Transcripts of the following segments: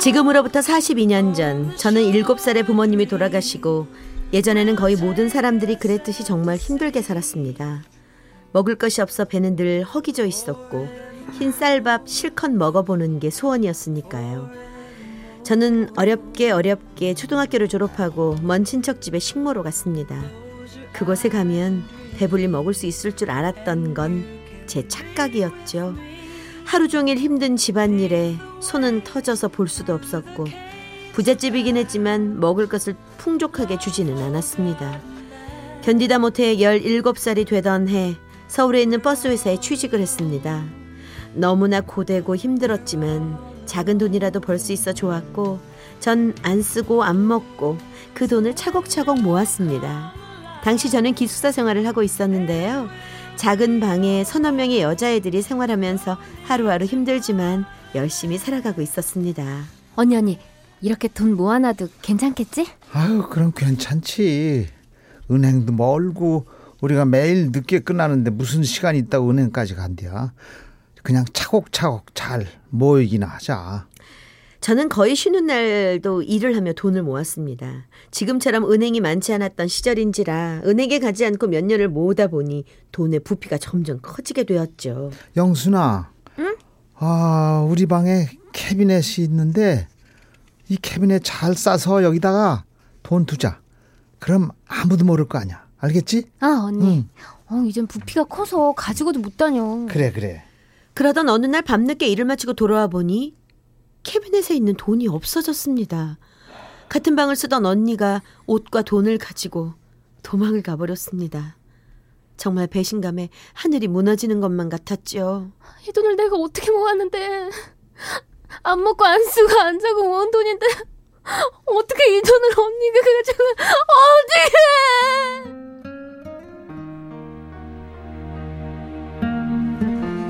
지금으로부터 42년 전 저는 7살의 부모님이 돌아가시고 예전에는 거의 모든 사람들이 그랬듯이 정말 힘들게 살았습니다. 먹을 것이 없어 배는 늘 허기져 있었고 흰 쌀밥 실컷 먹어보는 게 소원이었으니까요. 저는 어렵게 어렵게 초등학교를 졸업하고 먼 친척 집에 식모로 갔습니다. 그곳에 가면 배불리 먹을 수 있을 줄 알았던 건 제 착각이었죠. 하루 종일 힘든 집안일에 손은 터져서 볼 수도 없었고 부잣집이긴 했지만 먹을 것을 풍족하게 주지는 않았습니다. 견디다 못해 17살이 되던 해 서울에 있는 버스 회사에 취직을 했습니다. 너무나 고되고 힘들었지만 작은 돈이라도 벌 수 있어 좋았고 전 안 쓰고 안 먹고 그 돈을 차곡차곡 모았습니다. 당시 저는 기숙사 생활을 하고 있었는데요. 작은 방에 서너 명의 여자애들이 생활하면서 하루하루 힘들지만 열심히 살아가고 있었습니다. 언니 언니 이렇게 돈 모아놔도 괜찮겠지? 아유 그럼 괜찮지. 은행도 멀고 우리가 매일 늦게 끝나는데 무슨 시간이 있다고 은행까지 간대야. 그냥 차곡차곡 잘 모이기나 하자. 저는 거의 쉬는 날도 일을 하며 돈을 모았습니다. 지금처럼 은행이 많지 않았던 시절인지라 은행에 가지 않고 몇 년을 모으다 보니 돈의 부피가 점점 커지게 되었죠. 영순아. 응? 아, 우리 방에 캐비넷이 있는데 이 캐비넷 잘 싸서 여기다가 돈 두자. 그럼 아무도 모를 거 아니야. 알겠지? 아 언니 응. 어, 이젠 부피가 커서 가지고도 못 다녀 그래, 그래. 그러던 어느 날 밤늦게 일을 마치고 돌아와 보니 캐비넷에 있는 돈이 없어졌습니다. 같은 방을 쓰던 언니가 옷과 돈을 가지고 도망을 가버렸습니다. 정말 배신감에 하늘이 무너지는 것만 같았죠. 이 돈을 내가 어떻게 모았는데 안 먹고 안 쓰고 안 자고 모은 돈인데 어떻게 이 돈을 언니가 가지고 어떻게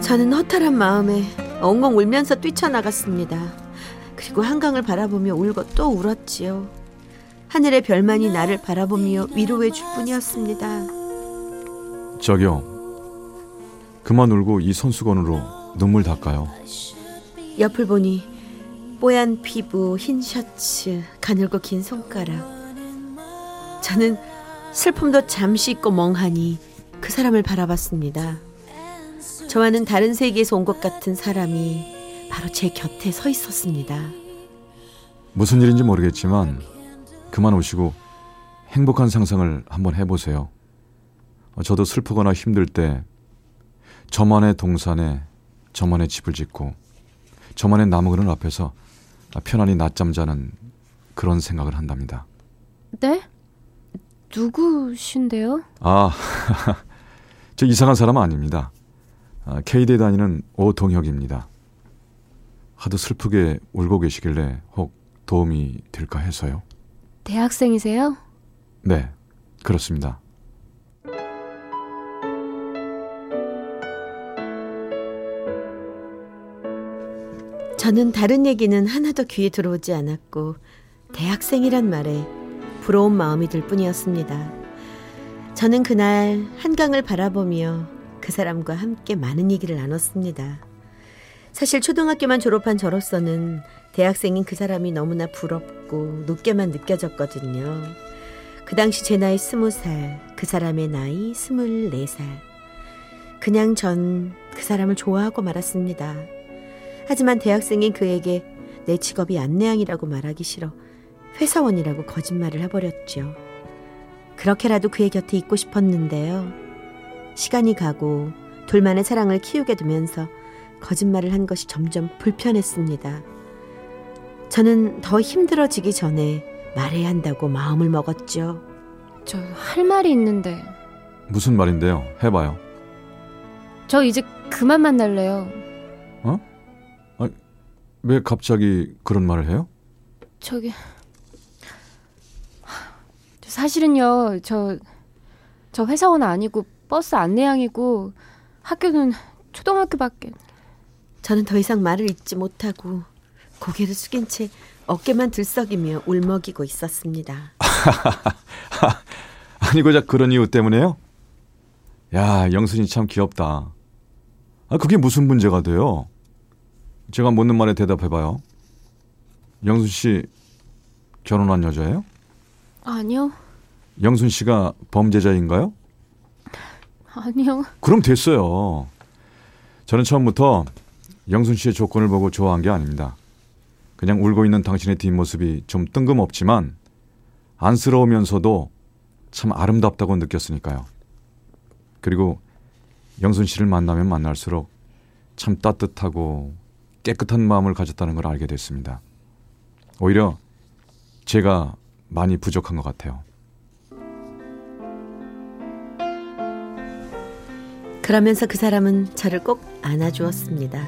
저는 허탈한 마음에 엉엉 울면서 뛰쳐나갔습니다. 그리고 한강을 바라보며 울고 또 울었지요. 하늘의 별만이 나를 바라보며 위로해 줄 뿐이었습니다. 저기요 그만 울고 이 손수건으로 눈물 닦아요. 옆을 보니 뽀얀 피부, 흰 셔츠, 가늘고 긴 손가락. 저는 슬픔도 잠시 잊고 멍하니 그 사람을 바라봤습니다. 저와는 다른 세계에서 온 것 같은 사람이 바로 제 곁에 서 있었습니다. 무슨 일인지 모르겠지만 그만 오시고 행복한 상상을 한번 해보세요. 어, 저도 슬프거나 힘들 때 저만의 동산에 저만의 집을 짓고 저만의 나무 그늘 앞에서 편안히 낮잠 자는 그런 생각을 한답니다. 네? 누구신데요? 아, 저 이상한 사람 아닙니다. 아, K대 다니는 오동혁입니다. 하도 슬프게 울고 계시길래 혹 도움이 될까 해서요. 대학생이세요? 네, 그렇습니다. 저는 다른 얘기는 하나도 귀에 들어오지 않았고 대학생이란 말에 부러운 마음이 들 뿐이었습니다. 저는 그날 한강을 바라보며 그 사람과 함께 많은 얘기를 나눴습니다. 사실 초등학교만 졸업한 저로서는 대학생인 그 사람이 너무나 부럽고 높게만 느껴졌거든요. 그 당시 제 나이 스무 살, 그 사람의 나이 스물네 살. 그냥 전 그 사람을 좋아하고 말았습니다. 하지만 대학생인 그에게 내 직업이 안내양이라고 말하기 싫어 회사원이라고 거짓말을 해버렸죠. 그렇게라도 그의 곁에 있고 싶었는데요. 시간이 가고 둘만의 사랑을 키우게 되면서 거짓말을 한 것이 점점 불편했습니다. 저는 더 힘들어지기 전에 말해야 한다고 마음을 먹었죠. 저 할 말이 있는데 무슨 말인데요? 해봐요. 저 이제 그만 만날래요. 왜 갑자기 그런 말을 해요? 저기 사실은요 저 저 회사원 아니고 버스 안내양이고 학교는 초등학교밖에 저는 더 이상 말을 잇지 못하고 고개를 숙인 채 어깨만 들썩이며 울먹이고 있었습니다. 아니 고작 그런 이유 때문에요? 야 영순이 참 귀엽다. 아 그게 무슨 문제가 돼요? 제가 묻는 말에 대답해봐요. 영순 씨 결혼한 여자예요? 아니요 영순 씨가 범죄자인가요? 아니요 그럼 됐어요. 저는 처음부터 영순 씨의 조건을 보고 좋아한 게 아닙니다. 그냥 울고 있는 당신의 뒷모습이 좀 뜬금없지만 안쓰러우면서도 참 아름답다고 느꼈으니까요. 그리고 영순 씨를 만나면 만날수록 참 따뜻하고 깨끗한 마음을 가졌다는 걸 알게 됐습니다. 오히려 제가 많이 부족한 것 같아요. 그러면서 그 사람은 저를 꼭 안아주었습니다.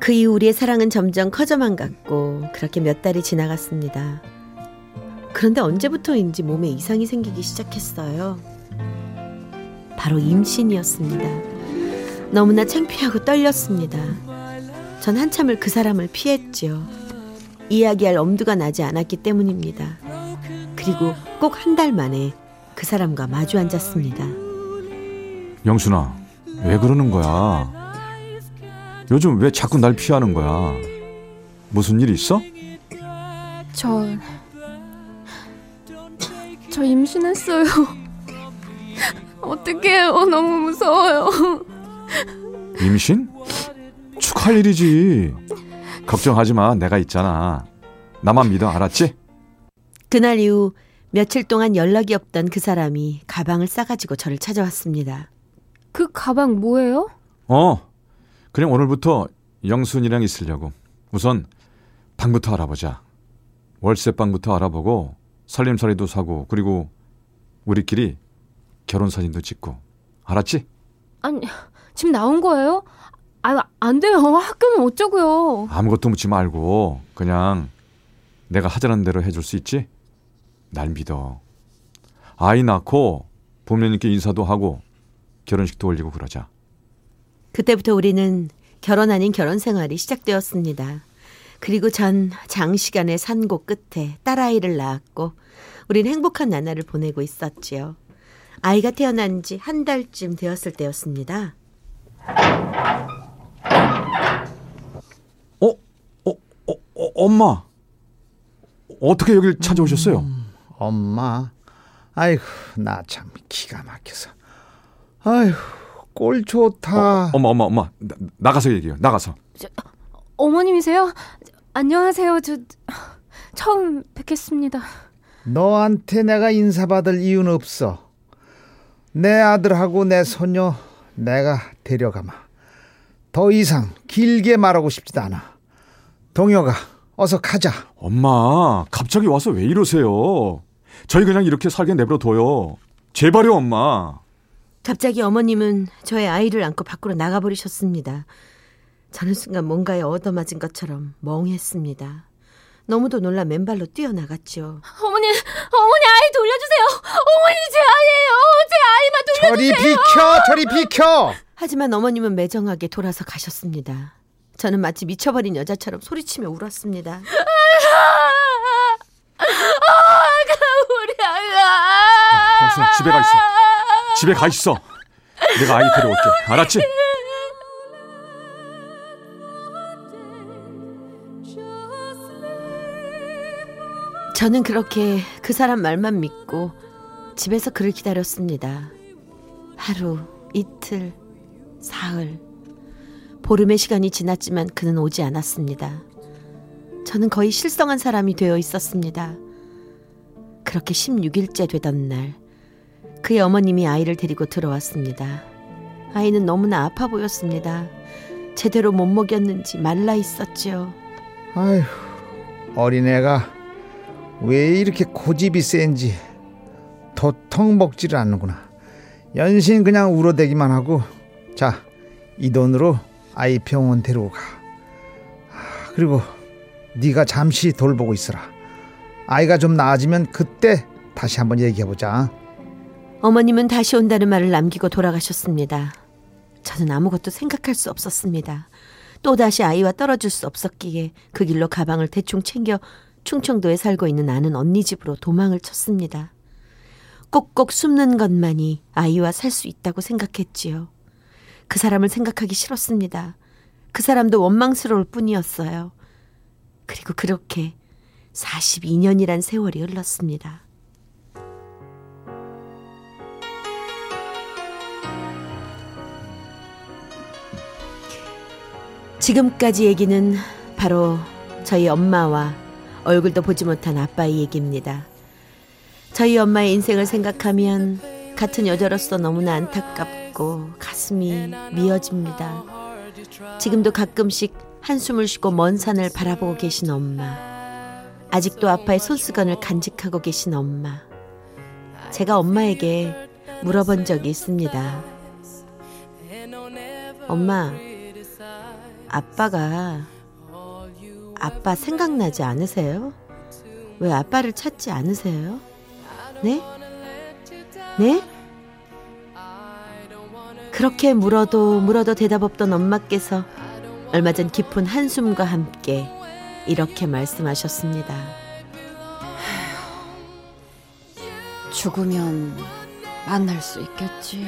그 이후 우리의 사랑은 점점 커져만 갔고 그렇게 몇 달이 지나갔습니다. 그런데 언제부터인지 몸에 이상이 생기기 시작했어요. 바로 임신이었습니다. 너무나 창피하고 떨렸습니다. 전 한참을 그 사람을 피했지요. 이야기할 엄두가 나지 않았기 때문입니다. 그리고 꼭 한 달 만에 그 사람과 마주 앉았습니다. 영순아, 왜 그러는 거야? 요즘 왜 자꾸 날 피하는 거야? 무슨 일 있어? 저... 저 임신했어요 어떡해요 너무 무서워요 임신? 축하할 일이지. 걱정하지 마. 내가 있잖아. 나만 믿어. 알았지? 그날 이후 며칠 동안 연락이 없던 그 사람이 가방을 싸가지고 저를 찾아왔습니다. 그 가방 뭐예요? 어. 그냥 오늘부터 영순이랑 있으려고. 우선 방부터 알아보자. 월세방부터 알아보고 살림살이도 사고 그리고 우리끼리 결혼 사진도 찍고. 알았지? 아니 지금 나온 거예요? 아, 안 돼요. 학교는 어쩌고요. 아무것도 묻지 말고 그냥 내가 하자는 대로 해줄 수 있지? 날 믿어. 아이 낳고 부모님께 인사도 하고 결혼식도 올리고 그러자. 그때부터 우리는 결혼 아닌 결혼 생활이 시작되었습니다. 그리고 전 장시간의 산고 끝에 딸아이를 낳았고 우린 행복한 나날을 보내고 있었지요. 아이가 태어난 지 한 달쯤 되었을 때였습니다. 어? 어? 어? 어 엄마. 어떻게 여길 찾아오셨어요? 음, 엄마. 아이고 나 참 기가 막혀서. 아이고 꼴 좋다. 어, 엄마 엄마 엄마 나, 나가서 얘기해요. 나가서. 어머님이세요? 안녕하세요. 저 처음 뵙겠습니다. 너한테 내가 인사받을 이유는 없어. 내 아들하고 내 손녀 내가 데려가마. 더 이상 길게 말하고 싶지도 않아. 동혁아, 어서 가자. 엄마, 갑자기 와서 왜 이러세요? 저희 그냥 이렇게 살게 내버려 둬요. 제발요, 엄마. 갑자기 어머님은 저의 아이를 안고 밖으로 나가버리셨습니다. 저는 순간 뭔가에 얻어맞은 것처럼 멍했습니다. 너무도 놀라 맨발로 뛰어나갔죠. 어머니, 어머니 아이 돌려주세요. 어머니 제 아이예요. 제 아이만 돌려주세요. 저리 비켜, 저리 비켜. 하지만 어머님은 매정하게 돌아서 가셨습니다. 저는 마치 미쳐버린 여자처럼 소리치며 울었습니다. 우리 아가. 영순아, 집에 가 있어. 집에 가 있어. 내가 아이 데려올게. 알았지? 저는 그렇게 그 사람 말만 믿고 집에서 그를 기다렸습니다. 하루, 이틀, 사흘. 보름의 시간이 지났지만 그는 오지 않았습니다. 저는 거의 실성한 사람이 되어 있었습니다. 그렇게 16일째 되던 날, 그의 어머님이 아이를 데리고 들어왔습니다. 아이는 너무나 아파 보였습니다. 제대로 못 먹였는지 말라 있었지요. 아휴, 어린애가 왜 이렇게 고집이 센지 도통 먹지를 않는구나. 연신 그냥 울어대기만 하고 자, 이 돈으로 아이 병원 데리고 가. 아, 그리고 네가 잠시 돌보고 있으라. 아이가 좀 나아지면 그때 다시 한번 얘기해 보자. 어머님은 다시 온다는 말을 남기고 돌아가셨습니다. 저는 아무것도 생각할 수 없었습니다. 또다시 아이와 떨어질 수 없었기에 그 길로 가방을 대충 챙겨 충청도에 살고 있는 아는 언니 집으로 도망을 쳤습니다. 꼭꼭 숨는 것만이 아이와 살 수 있다고 생각했지요. 그 사람을 생각하기 싫었습니다. 그 사람도 원망스러울 뿐이었어요. 그리고 그렇게 42년이란 세월이 흘렀습니다. 지금까지 얘기는 바로 저희 엄마와 얼굴도 보지 못한 아빠의 얘기입니다. 저희 엄마의 인생을 생각하면 같은 여자로서 너무나 안타깝고 가슴이 미어집니다. 지금도 가끔씩 한숨을 쉬고 먼 산을 바라보고 계신 엄마. 아직도 아빠의 손수건을 간직하고 계신 엄마. 제가 엄마에게 물어본 적이 있습니다. 엄마, 아빠가 아빠 생각나지 않으세요? 왜 아빠를 찾지 않으세요? 네? 네? 그렇게 물어도 물어도 대답 없던 엄마께서 얼마 전 깊은 한숨과 함께 이렇게 말씀하셨습니다. 죽으면 만날 수 있겠지.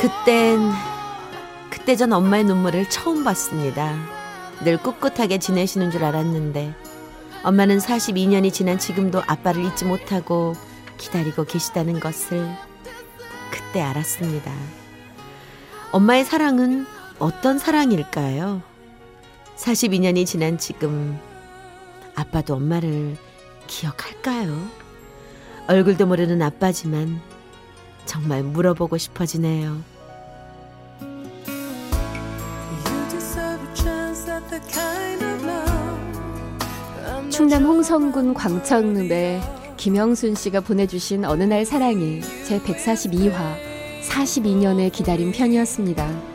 그땐 그때 전 엄마의 눈물을 처음 봤습니다. 늘 꿋꿋하게 지내시는 줄 알았는데 엄마는 42년이 지난 지금도 아빠를 잊지 못하고 기다리고 계시다는 것을 그때 알았습니다. 엄마의 사랑은 어떤 사랑일까요? 42년이 지난 지금 아빠도 엄마를 기억할까요? 얼굴도 모르는 아빠지만 정말 물어보고 싶어지네요. 충남 홍성군 광천읍에 김영순 씨가 보내주신 어느 날 사랑이 제 142화 42년의 기다림 편이었습니다.